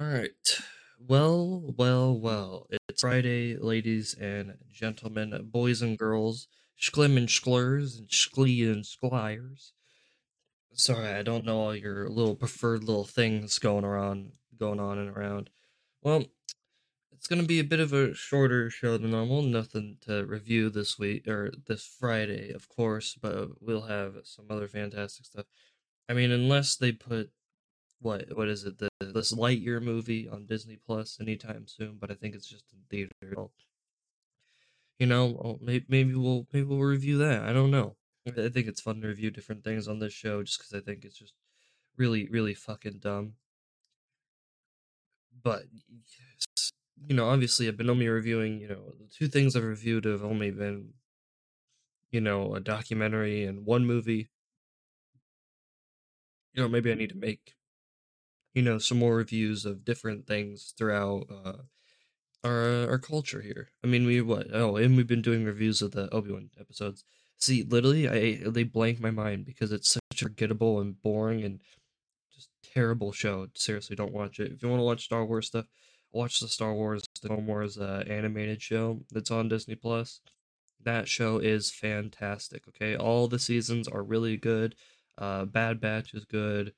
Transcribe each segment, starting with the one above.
All right. Well, well, well. It's Friday, ladies and gentlemen, boys and girls, schlim and schlurs and schlee and squires. Sorry, I don't know all your little preferred little things going around, going on and around. Well, it's gonna be a bit of a shorter show than normal. Nothing to review this week or this Friday, of course, but we'll have some other fantastic stuff. I mean, unless they put what what is it the this Lightyear movie on Disney Plus anytime soon, but I think it's just in theater. You know, maybe maybe we'll maybe we'll review that. I don't know. I think it's fun to review different things on this show just because I think it's just really really fucking dumb. But you know, obviously I've been only reviewing. You know, the two things I've reviewed have only been you know a documentary and one movie. You know, maybe I need to make you know some more reviews of different things throughout uh, our our culture here. I mean, we what? Oh, and we've been doing reviews of the Obi Wan episodes. See, literally, I they blank my mind because it's such a forgettable and boring and just terrible show. Seriously, don't watch it. If you want to watch Star Wars stuff, watch the Star Wars the Clone Wars uh, animated show that's on Disney Plus. That show is fantastic. Okay, all the seasons are really good. Uh, Bad Batch is good.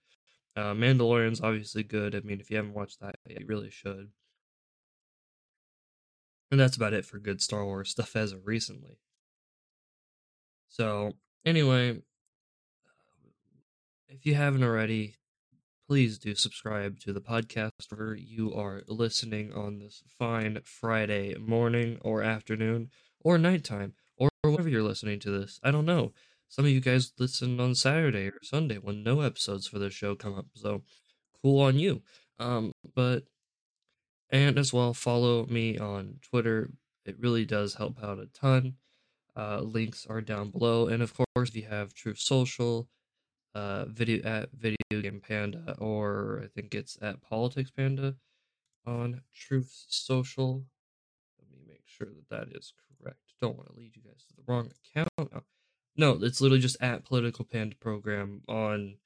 Uh, Mandalorian's obviously good. I mean, if you haven't watched that, you really should. And that's about it for good Star Wars stuff as of recently. So, anyway, if you haven't already, please do subscribe to the podcast where you are listening on this fine Friday morning or afternoon or nighttime or whenever you're listening to this. I don't know some of you guys listen on Saturday or Sunday when no episodes for the show come up. So cool on you. Um, but and as well follow me on Twitter. It really does help out a ton. Uh, links are down below, and of course, if you have Truth Social, uh, video at Video Game Panda, or I think it's at Politics Panda on Truth Social. Let me make sure that that is correct. Don't want to lead you guys to the wrong account. No, it's literally just at Political Panda Program on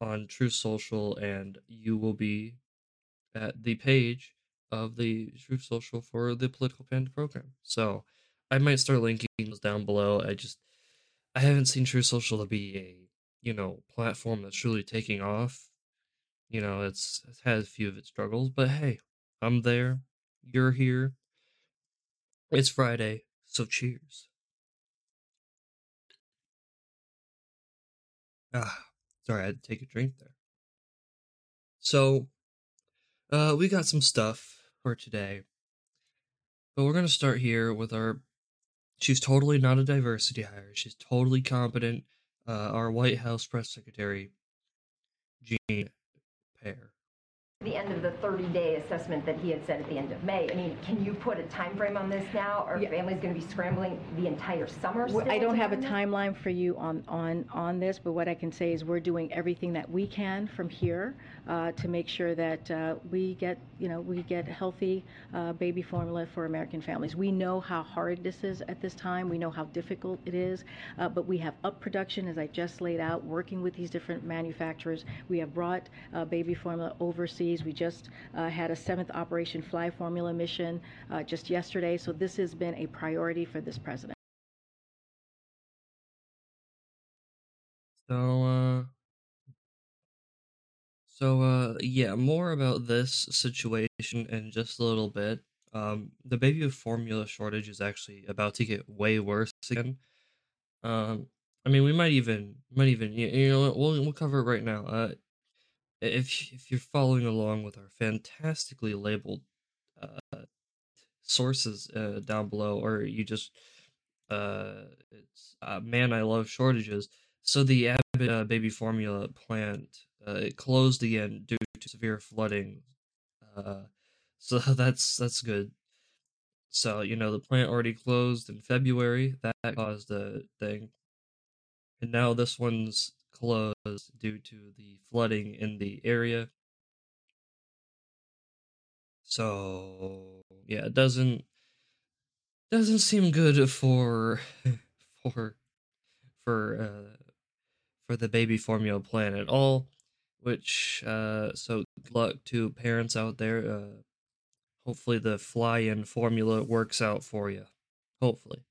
on Truth Social, and you will be at the page of the Truth Social for the Political Panda Program. So I might start linking those down below. I just I haven't seen Truth Social to be a you know platform that's really taking off. You know, it's it's had a few of its struggles, but hey, I'm there. You're here. It's Friday, so cheers. Ah, sorry, I had to take a drink there. So, uh, we got some stuff for today, but we're gonna start here with our. She's totally not a diversity hire. She's totally competent. Uh, our White House press secretary, Jean Pierre the end of the 30-day assessment that he had said at the end of May. I mean, can you put a time frame on this now? Are yeah. families going to be scrambling the entire summer? I don't have a timeline for you on, on, on this, but what I can say is we're doing everything that we can from here uh, to make sure that uh, we get, you know, we get healthy uh, baby formula for American families. We know how hard this is at this time. We know how difficult it is, uh, but we have up production, as I just laid out, working with these different manufacturers. We have brought uh, baby formula overseas we just uh, had a seventh Operation Fly Formula mission uh, just yesterday, so this has been a priority for this president. So, uh, so, uh, yeah, more about this situation in just a little bit. Um, the baby formula shortage is actually about to get way worse again. Um, I mean, we might even, might even, you know, we'll we'll cover it right now. Uh, if if you're following along with our fantastically labeled uh, sources uh, down below, or you just uh, it's uh, man, I love shortages. So the Abbott uh, baby formula plant uh, it closed again due to severe flooding. Uh, so that's that's good. So you know the plant already closed in February. That caused the thing, and now this one's closed due to the flooding in the area. So yeah, it doesn't doesn't seem good for for for uh for the baby formula plant at all. which uh, so good luck to parents out there. Uh, hopefully the fly-in formula works out for you. Hopefully.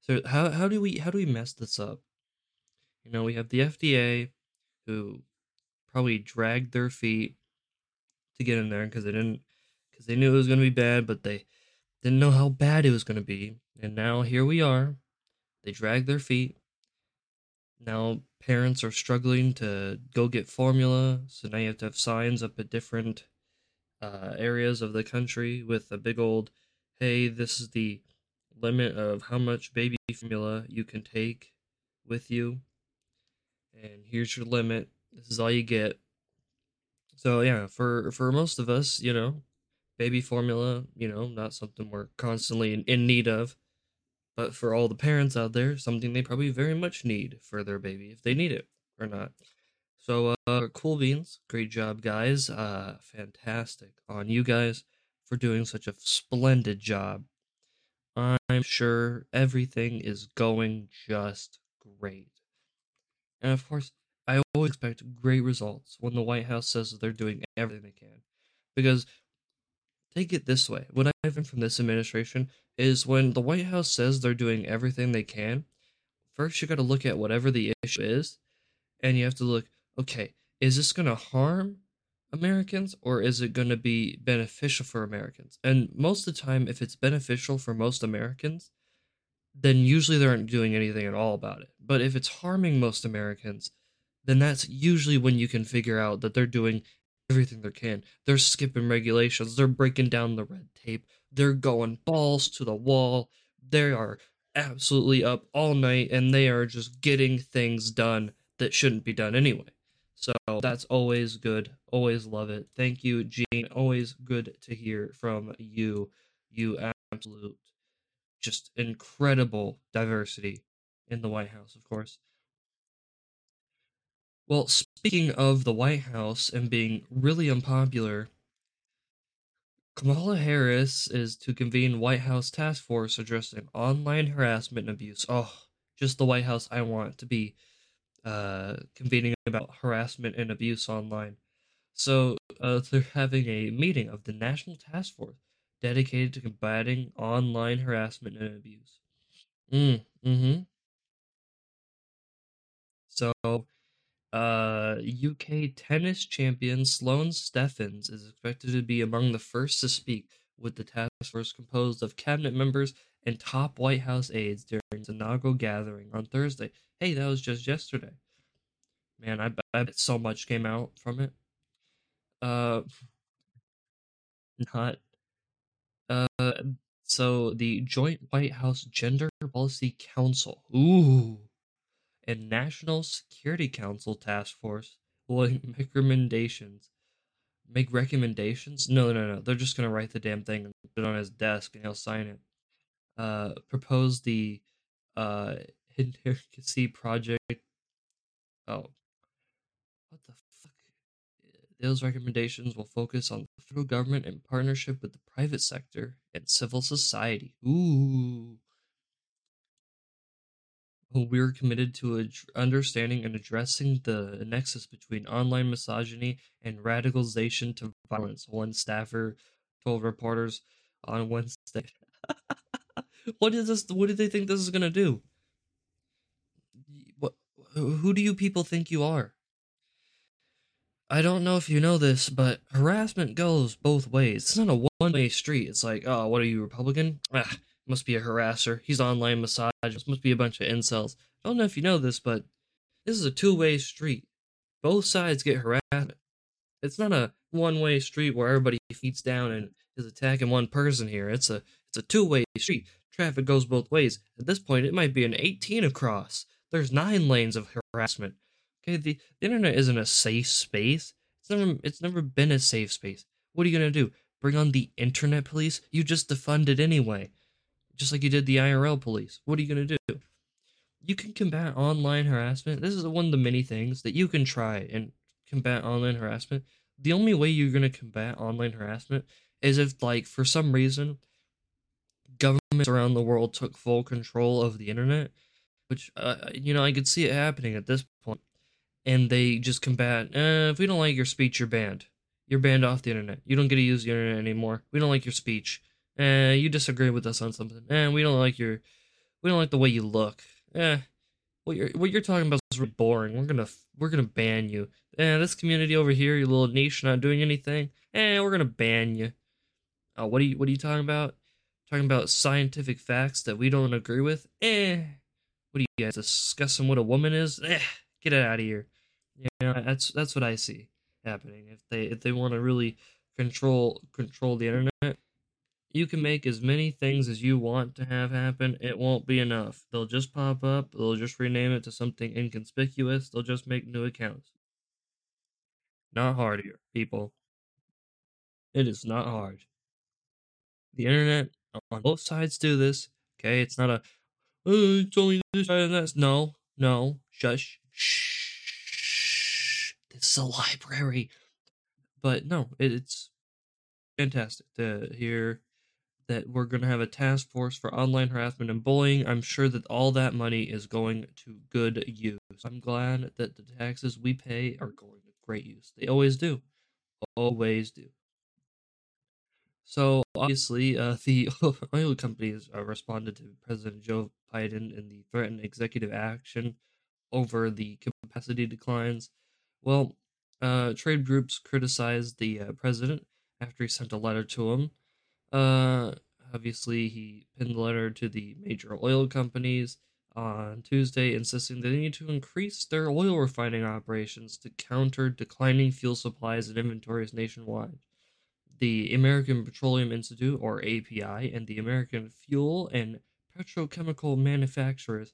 So how how do we how do we mess this up? You know, we have the FDA who probably dragged their feet to get in there because they didn't because they knew it was going to be bad, but they didn't know how bad it was going to be. And now here we are. They dragged their feet. Now parents are struggling to go get formula, so now you have to have signs up at different uh, areas of the country with a big old, "Hey, this is the limit of how much baby formula you can take with you, and here's your limit. This is all you get." So yeah, for for most of us, you know, baby formula, you know, not something we're constantly in, in need of. But for all the parents out there, something they probably very much need for their baby, if they need it or not. So, uh, cool beans. Great job, guys. Uh, fantastic on you guys for doing such a splendid job. I'm sure everything is going just great. And of course, I always expect great results when the White House says they're doing everything they can. Because take it this way what I've learned from this administration is when the White House says they're doing everything they can, first you got to look at whatever the issue is, and you have to look, okay, is this going to harm Americans or is it going to be beneficial for Americans? And most of the time, if it's beneficial for most Americans, then usually they aren't doing anything at all about it. But if it's harming most Americans, then that's usually when you can figure out that they're doing everything they can. They're skipping regulations, they're breaking down the red tape, they're going balls to the wall. They are absolutely up all night and they are just getting things done that shouldn't be done anyway. So that's always good. Always love it. Thank you, Gene. Always good to hear from you. You absolute, just incredible diversity in the White House, of course. Well, speaking of the White House and being really unpopular, Kamala Harris is to convene White House task force addressing online harassment and abuse. Oh, just the White House I want to be uh, convening about harassment and abuse online. So uh, they're having a meeting of the National Task Force dedicated to combating online harassment and abuse. Mm, mm-hmm. So uh, UK tennis champion Sloane Stephens is expected to be among the first to speak, with the task force composed of cabinet members and top White House aides during the inaugural gathering on Thursday. Hey, that was just yesterday. Man, I I bet so much came out from it. Uh, not. Uh, so the Joint White House Gender Policy Council. Ooh and National Security Council task force will make recommendations. Make recommendations? No, no, no. They're just gonna write the damn thing and put it on his desk and he'll sign it. Uh, propose the uh Intricacy project. Oh? Those recommendations will focus on the federal government in partnership with the private sector and civil society. Ooh we're committed to ad- understanding and addressing the nexus between online misogyny and radicalization to violence. One staffer told reporters on Wednesday. what is this? What do they think this is gonna do? What? Who do you people think you are? I don't know if you know this, but harassment goes both ways. It's not a one-way street. It's like, oh, what are you, Republican? Ah, must be a harasser. He's online misogynist. Must be a bunch of incels. I don't know if you know this, but this is a two-way street. Both sides get harassed. It's not a one-way street where everybody feeds down and is attacking one person here. It's a it's a two-way street. Traffic goes both ways. At this point, it might be an 18 across. There's nine lanes of harassment. Okay, the, the internet isn't a safe space. It's never it's never been a safe space. What are you gonna do? Bring on the internet police? You just defund it anyway just like you did the IRL police. What are you to do? You can combat online harassment. This is one of the many things that you can try and combat online harassment. The only way you're to combat online harassment is if, like, for some reason, governments around the world took full control of the internet, which, uh, you know, I could see it happening at this point. And they just combat. Uh, if we don't like your speech, you're banned. You're banned off the internet. You don't get to use the internet anymore. We don't like your speech. Uh, you disagree with us on something. And eh, we don't like your, we don't like the way you look. Eh, what you're what you're talking about is really boring. We're gonna we're gonna ban you. Eh, this community over here, your little niche, not doing anything. Eh, we're gonna ban you. Oh, what are you what are you talking about? Talking about scientific facts that we don't agree with? Eh. What are you guys discussing what a woman is? Eh, get it out of here. Know, that's that's what I see happening. If they if they want to really control control the internet, you can make as many things as you want to have happen. It won't be enough. They'll just pop up. They'll just rename it to something inconspicuous. They'll just make new accounts. Not hard here, people. It is not hard. The internet on both sides do this. Okay, it's not a oh, it's only this side and that. No, no, shush, shh. Is a library. But no, it, it's fantastic to hear that we're going to have a task force for online harassment and bullying. I'm sure that all that money is going to good use. I'm glad that the taxes we pay are going to great use. They always do. Always do. So obviously, uh, the oil companies uh, responded to President Joe Biden in the threatened executive action over the capacity declines. Well, uh, trade groups criticized the uh, president after he sent a letter to him uh, obviously, he pinned the letter to the major oil companies on Tuesday, insisting they need to increase their oil refining operations to counter declining fuel supplies and inventories nationwide. The American Petroleum Institute, or API, and the American Fuel and Petrochemical Manufacturers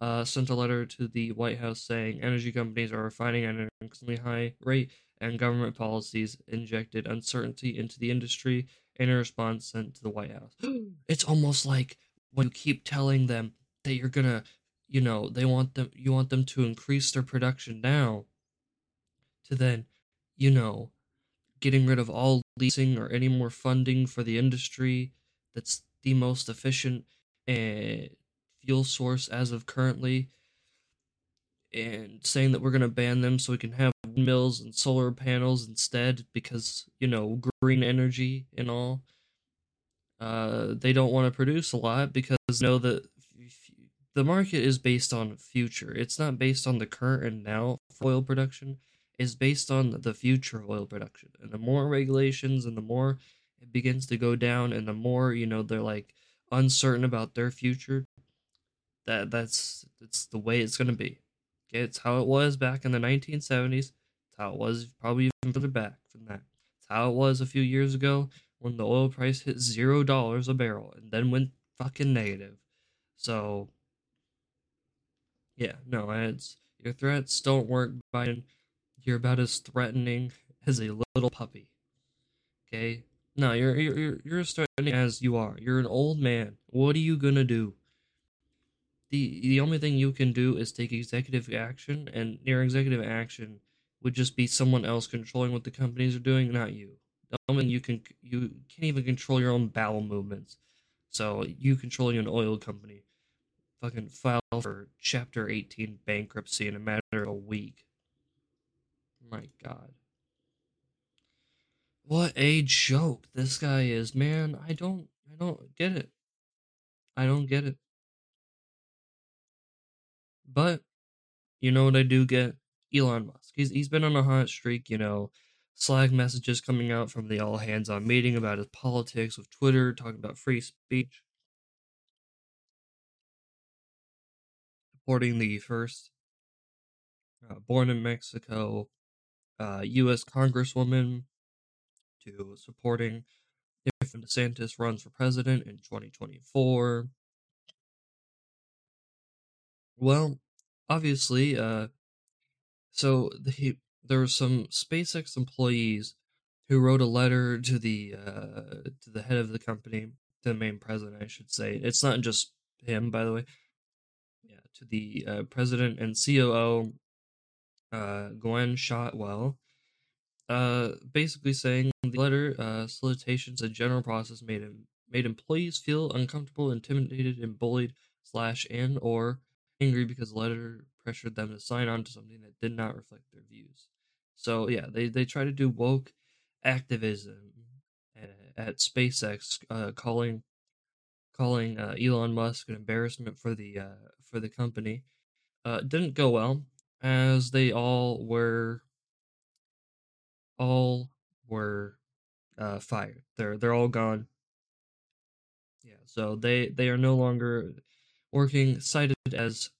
uh, sent a letter to the White House saying energy companies are refining at an increasingly high rate and government policies injected uncertainty into the industry in a response sent to the White House. it's almost like when you keep telling them that you're gonna, you know, they want them, you want them to increase their production now, to then, you know, getting rid of all leasing or any more funding for the industry that's the most efficient uh, fuel source as of currently and saying that we're going to ban them so we can have windmills and solar panels instead because you know green energy and all uh, they don't want to produce a lot because they know that the market is based on future. It's not based on the current and now oil production. It's based on the future oil production. And the more regulations and the more it begins to go down and the more you know they're like uncertain about their future that that's it's the way it's to be Okay, it's how it was back in the 1970s. It's how it was probably even further back than that. It's how it was a few years ago when the oil price hit zero dollars a barrel and then went fucking negative. So, yeah, no, it's your threats don't work, Biden. You're about as threatening as a little puppy. Okay? No, you're you're you're as threatening as you are. You're an old man. What are you gonna do? The the only thing you can do is take executive action, and your executive action would just be someone else controlling what the companies are doing, not you. The only you can you can't even control your own bowel movements. So you controlling an oil company, fucking file for Chapter 18 bankruptcy in a matter of a week. My God. What a joke this guy is, man. I don't I don't get it. I don't get it. But you know what I do get? Elon Musk. He's he's been on a hot streak, you know. Slack messages coming out from the all hands on meeting about his politics with Twitter, talking about free speech. Supporting the first uh, born in Mexico uh, U.S. Congresswoman to supporting if DeSantis runs for president in 2024. Well, obviously, uh, so the, there were some SpaceX employees who wrote a letter to the uh, to the head of the company, to the main president, I should say. It's not just him, by the way. Yeah, to the uh, president and COO, uh, Gwynne Shotwell, uh, basically saying the letter uh, solicitations a general process made him made employees feel uncomfortable, intimidated, and bullied slash and or angry because letter pressured them to sign on to something that did not reflect their views. So yeah, they they try to do woke activism at, at SpaceX, uh, calling calling uh, Elon Musk an embarrassment for the uh, for the company. Uh, didn't go well, as they all were all were uh, fired. They're they're all gone. Yeah, so they they are no longer working. Cited as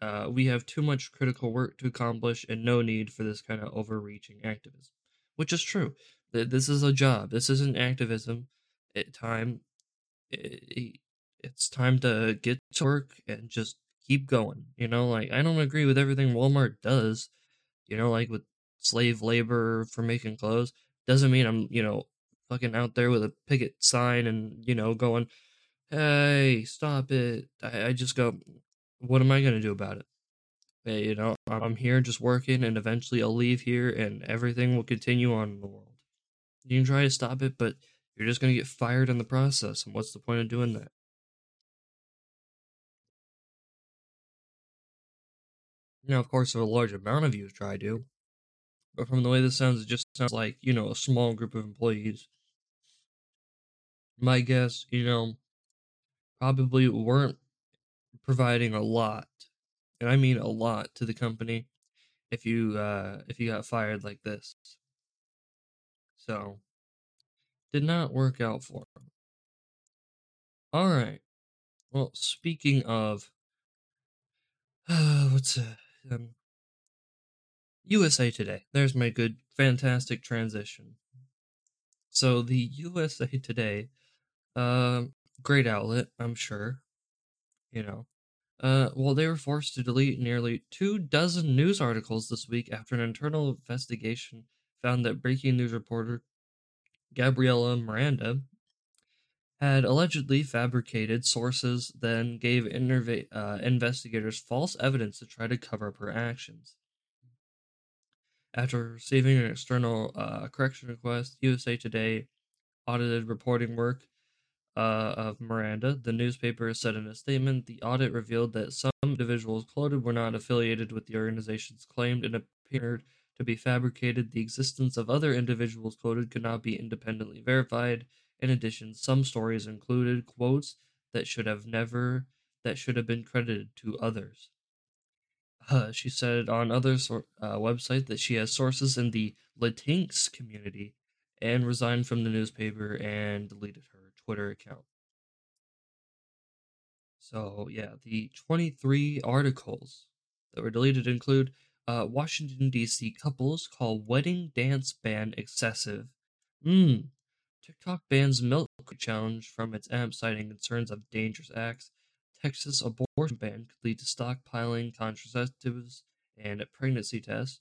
uh, we have too much critical work to accomplish and no need for this kind of overreaching activism, which is true. This is a job. This isn't activism. Time, it's time to get to work and just keep going. You know, like I don't agree with everything Walmart does. You know, like with slave labor for making clothes doesn't mean I'm, you know, fucking out there with a picket sign and, you know, going, hey, stop it. I, I just go, what am I going to do about it? Hey, you know, I'm here just working and eventually I'll leave here and everything will continue on in the world. You can try to stop it, but you're just going to get fired in the process. And what's the point of doing that? Now, of course, if a large amount of you try to, but from the way this sounds, it just sounds like, you know, a small group of employees. My guess, you know, probably weren't providing a lot, and I mean a lot to the company if you uh if you got fired like this. So did not work out for him. All right. Well, speaking of uh, what's uh, um, USA Today. There's my good, fantastic transition. So the USA Today, uh, great outlet, I'm sure. You know, uh, well, they were forced to delete nearly two dozen news articles this week after an internal investigation found that breaking news reporter Gabriela Miranda had allegedly fabricated sources, then gave uh, investigators false evidence to try to cover up her actions. After receiving an external uh, correction request, USA Today audited reporting work uh, of Miranda. The newspaper said in a statement the audit revealed that some individuals quoted were not affiliated with the organizations claimed and appeared to be fabricated. The existence of other individuals quoted could not be independently verified. In addition, some stories included quotes that should have never that should have been credited to others. Uh, she said on other sor- uh, website that she has sources in the Latinx community and resigned from the newspaper and deleted her Twitter account. So, yeah, the 23 articles that were deleted include uh, Washington, D.C. couples call wedding dance ban excessive. Mmm. TikTok bans milk challenge from its app, citing concerns of dangerous acts. Texas abortion ban could lead to stockpiling contraceptives and pregnancy tests.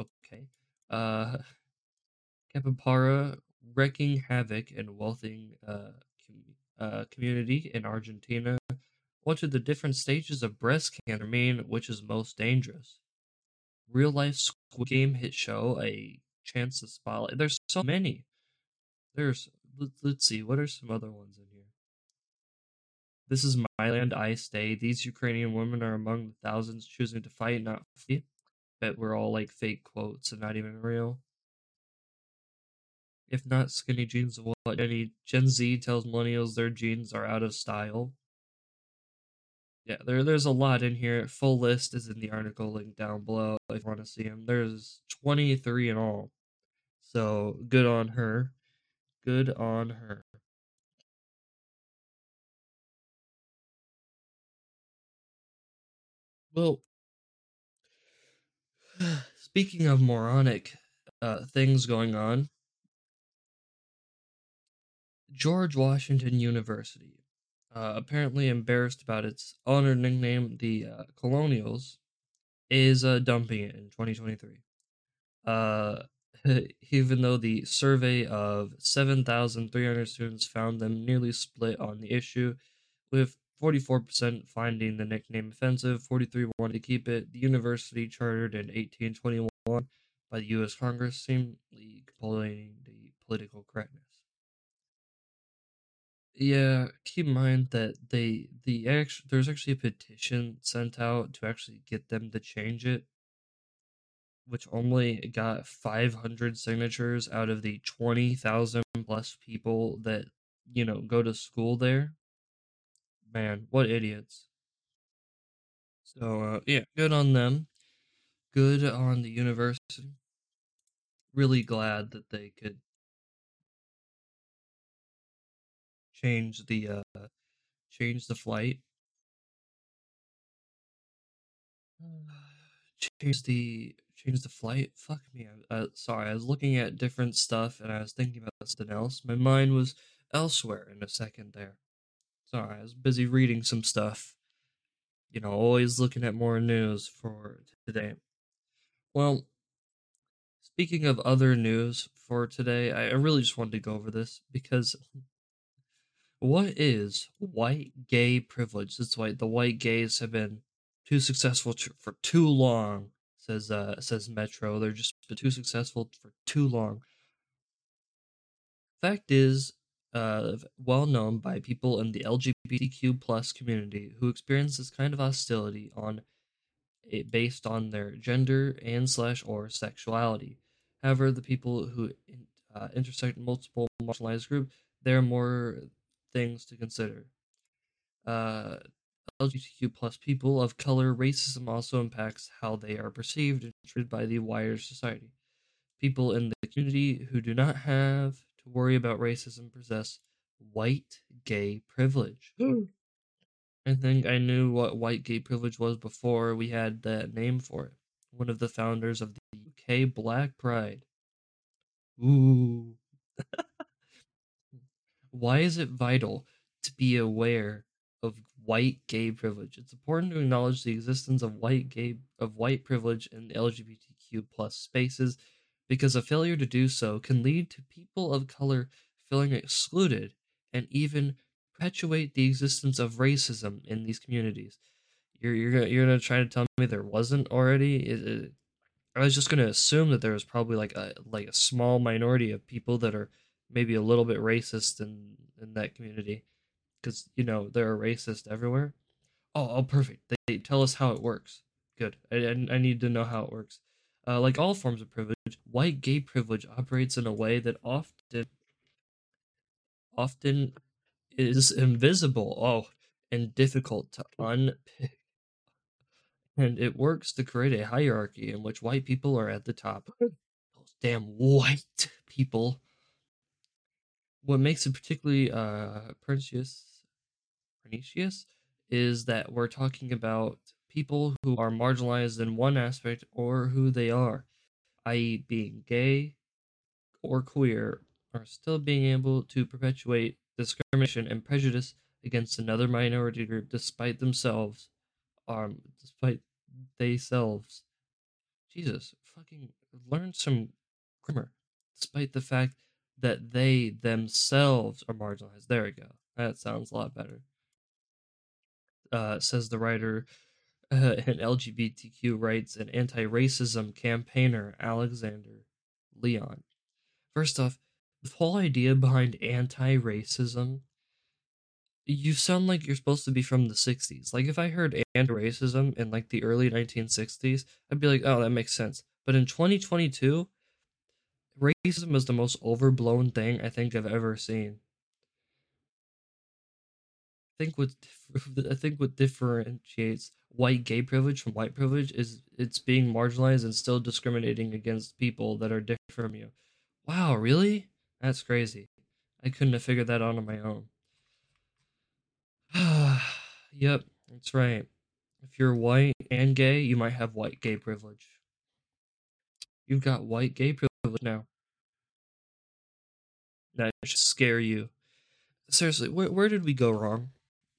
Okay. Uh, wreaking havoc in wealthy uh, com- uh, community in Argentina. What do the different stages of breast cancer mean? Which is most dangerous? Real life Squid Game hit show, a chance to spotlight. There's so many. There's let's see, what are some other ones in here? This is my land, I stay. These Ukrainian women are among the thousands choosing to fight, not flee. Bet we're all like fake quotes and not even real. If not skinny jeans, what any Gen Z tells millennials their jeans are out of style. Yeah, there there's a lot in here. Full list is in the article link down below if you want to see them. There's 23 in all. So good on her. Good on her. Well, speaking of moronic uh, things going on, George Washington University, uh, apparently embarrassed about its honored nickname, the uh, Colonials, is uh, dumping it in 2023. Uh, even though the survey of 7,300 students found them nearly split on the issue, with 44% finding the nickname offensive, 43 wanted to keep it. The university, chartered in 1821 by the U.S. Congress, seemingly compelling the political correctness. Yeah, keep in mind that they the actual there's actually a petition sent out to actually get them to change it, which only got 500 signatures out of the 20,000 plus people that you know go to school there. Man, what idiots! So uh, yeah, good on them. Good on the university. Really glad that they could change the uh change the flight. change the change the flight. Fuck me. I, uh, sorry, I was looking at different stuff and I was thinking about something else. My mind was elsewhere in a second there. Sorry, I was busy reading some stuff. You know, always looking at more news for today. Well, speaking of other news for today, I really just wanted to go over this because what is white gay privilege? That's why the white gays have been too successful for too long. Says uh says Metro. They're just too successful for too long. Fact is, uh, well known by people in the LGBTQ plus community who experience this kind of hostility on it based on their gender and slash or sexuality. However, the people who uh, intersect multiple marginalized groups, they're more things to consider. Uh, LGBTQ plus people of color, racism also impacts how they are perceived and treated by the wider society. People in the community who do not have to worry about racism possess white gay privilege. I think I knew what white gay privilege was before we had that name for it. One of the founders of the UK Black Pride. Ooh. Why is it vital to be aware of white gay privilege? It's important to acknowledge the existence of white gay of white privilege in LGBTQ plus spaces because a failure to do so can lead to people of color feeling excluded and even perpetuate the existence of racism in these communities. You're you're gonna, you're gonna try to tell me there wasn't already? It, it, I was just gonna assume that there was probably like a like a small minority of people that are maybe a little bit racist in in that community, because you know there are racists everywhere. Oh, oh, perfect. They, they tell us how it works. Good. I, I, I need to know how it works. Uh, like all forms of privilege, white gay privilege operates in a way that often often is invisible. Oh, and difficult to unpick. And it works to create a hierarchy in which white people are at the top. Those damn white people. What makes it particularly uh, pernicious, pernicious is that we're talking about people who are marginalized in one aspect or who they are, i.e., being gay or queer, are still being able to perpetuate discrimination and prejudice against another minority group despite themselves um despite themselves jesus fucking learn some grammar despite the fact that they themselves are marginalized. There we go. That sounds a lot better. Uh, says the writer uh, and lgbtq rights and anti-racism campaigner alexander leon. First off the whole idea behind anti-racism you sound like you're supposed to be from the 60s like if i heard anti-racism in like the early 1960s i'd be like oh that makes sense. But in 2022 racism is the most overblown thing i think i've ever seen i think what i think what differentiates white gay privilege from white privilege is it's being marginalized and still discriminating against people that are different from you wow really that's crazy. I couldn't have figured that out on my own. yep, that's right. If you're white and gay, you might have white gay privilege. You've got white gay privilege now. That should scare you. Seriously, where where did we go wrong?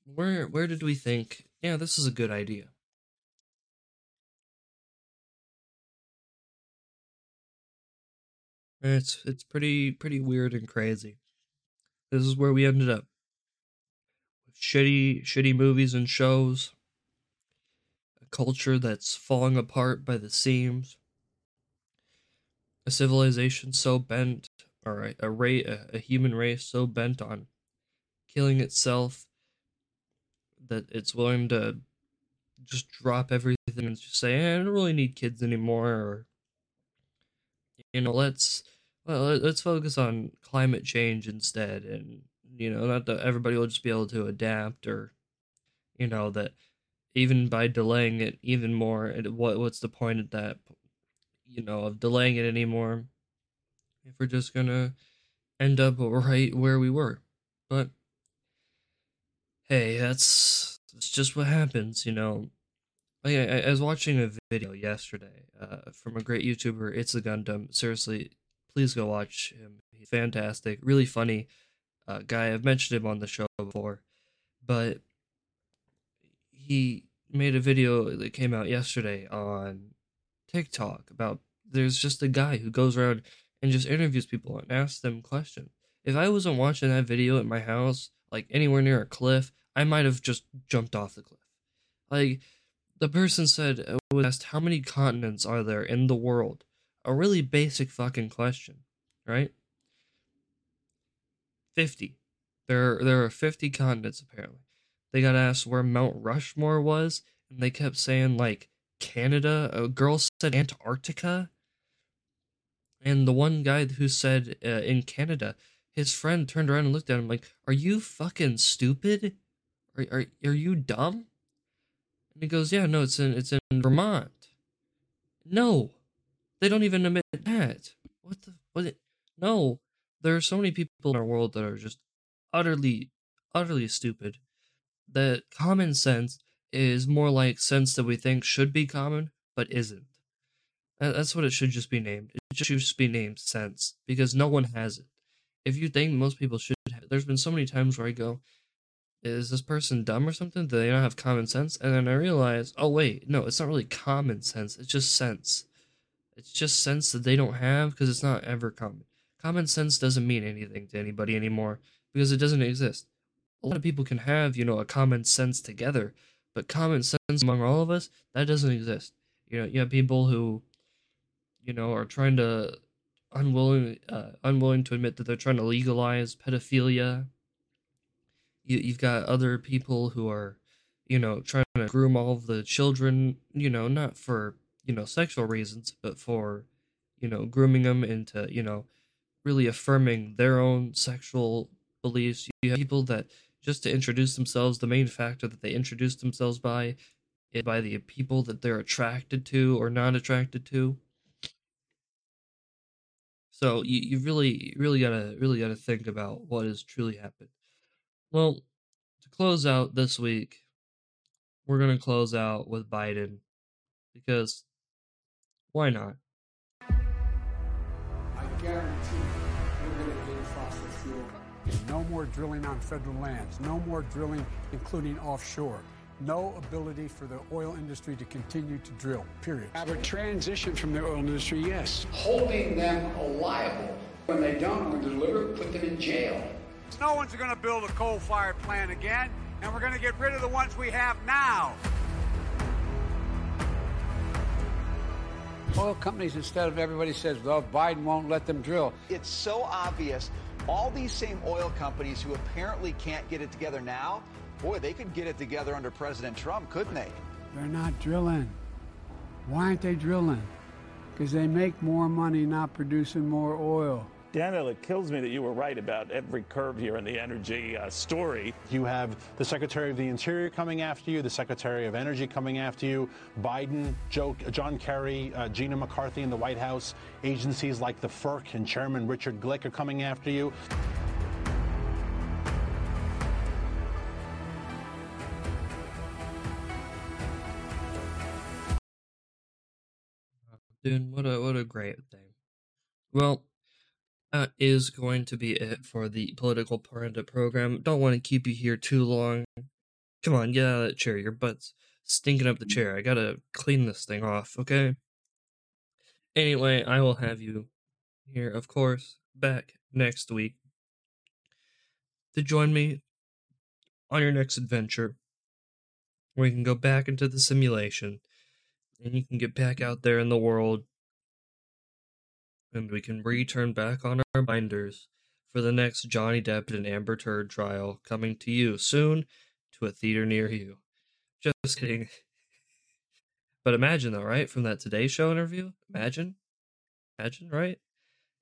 Where where did we think, yeah, this is a good idea? It's it's pretty pretty weird and crazy. This is where we ended up. Shitty shitty movies and shows. A culture that's falling apart by the seams. A civilization so bent, or a, a, a human race so bent on killing itself, that it's willing to just drop everything and just say, eh, I don't really need kids anymore, or you know, let's well, let's focus on climate change instead, and you know, not that everybody will just be able to adapt, or you know, that even by delaying it even more, it, what what's the point of that? You know, of delaying it anymore, if we're just gonna end up right where we were, but hey, that's that's just what happens, you know. I, I was watching a video yesterday uh, from a great YouTuber, It's a Gundam. Seriously, please go watch him. He's fantastic, really funny uh, guy. I've mentioned him on the show before, but he made a video that came out yesterday on TikTok about there's just a guy who goes around and just interviews people and asks them questions. If I wasn't watching that video at my house, like anywhere near a cliff, I might have just jumped off the cliff. Like the person said, uh, was asked, "How many continents are there in the world?" A really basic fucking question, right? Fifty. There, there are fifty continents apparently. They got asked where Mount Rushmore was, and they kept saying like Canada. A girl said Antarctica, and the one guy who said uh, in Canada, his friend turned around and looked at him like, "Are you fucking stupid? Are are are you dumb?" And he goes, "Yeah, no, it's in it's in Vermont." No, they don't even admit that. What the what? No, there are so many people in our world that are just utterly, utterly stupid. That common sense is more like sense that we think should be common but isn't. That's what it should just be named. It should just be named sense because no one has it. If you think most people should have, there's been so many times where I go, is this person dumb or something? Do they not have common sense? And then I realize, oh wait, no, it's not really common sense. It's just sense. It's just sense that they don't have because it's not ever common. Common sense doesn't mean anything to anybody anymore because it doesn't exist. A lot of people can have, you know, a common sense together, but common sense among all of us, that doesn't exist. You know, you have people who, you know, are trying to unwilling uh, unwilling to admit that they're trying to legalize pedophilia. You, you've got other people who are you know trying to groom all of the children you know not for you know sexual reasons but for you know grooming them into you know really affirming their own sexual beliefs. You have people that just to introduce themselves the main factor that they introduce themselves by is by the people that they're attracted to or not attracted to so you, you really really gotta really gotta think about what has truly happened well, to close out this week, we're going to close out with Biden because why not? I guarantee we're going to gain fossil fuel. No more drilling on federal lands, no more drilling, including offshore. No ability for the oil industry to continue to drill, period. Have a transition from the oil industry, yes. Holding them liable. When they don't deliver, put them in jail. No one's going to build a coal fired plant again, and we're going to get rid of the ones we have now. Oil companies, instead of everybody says, well, Biden won't let them drill. It's so obvious. All these same oil companies who apparently can't get it together now, boy, they could get it together under President Trump, couldn't they? They're not drilling. Why aren't they drilling? Because they make more money not producing more oil. Daniel, it kills me that you were right about every curve here in the energy uh, story. You have the Secretary of the Interior coming after you, the Secretary of Energy coming after you, Biden, Joe, John Kerry, uh, Gina McCarthy in the White House, agencies like the FERC and Chairman Richard Glick are coming after you. Dude, what a what a great thing. Well, that is going to be it for the political panda program. Don't want to keep you here too long. Come on, get out of that chair. Your butt's stinking up the mm-hmm. chair. I gotta clean this thing off, okay? Anyway, I will have you here, of course, back next week to join me on your next adventure where you can go back into the simulation and you can get back out there in the world and we can return back on our binders for the next Johnny Depp and Amber Turd trial coming to you soon to a theater near you. Just kidding. But imagine though, right? From that Today Show interview, imagine, imagine, right?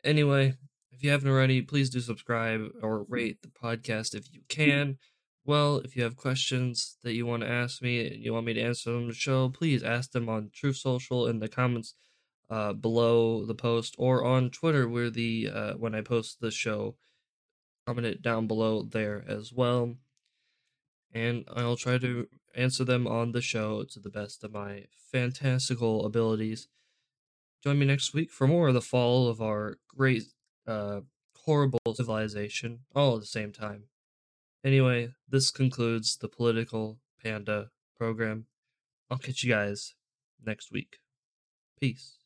Anyway, if you haven't already, please do subscribe or rate the podcast if you can. Well, if you have questions that you want to ask me and you want me to answer them on the show, please ask them on Truth Social in the comments uh, below the post or on Twitter where the uh, when I post the show, comment it down below there as well. And I'll try to answer them on the show to the best of my fantastical abilities. Join me next week for more of the fall of our great, uh, horrible civilization, all at the same time. Anyway, this concludes the Political Panda program. I'll catch you guys next week. Peace.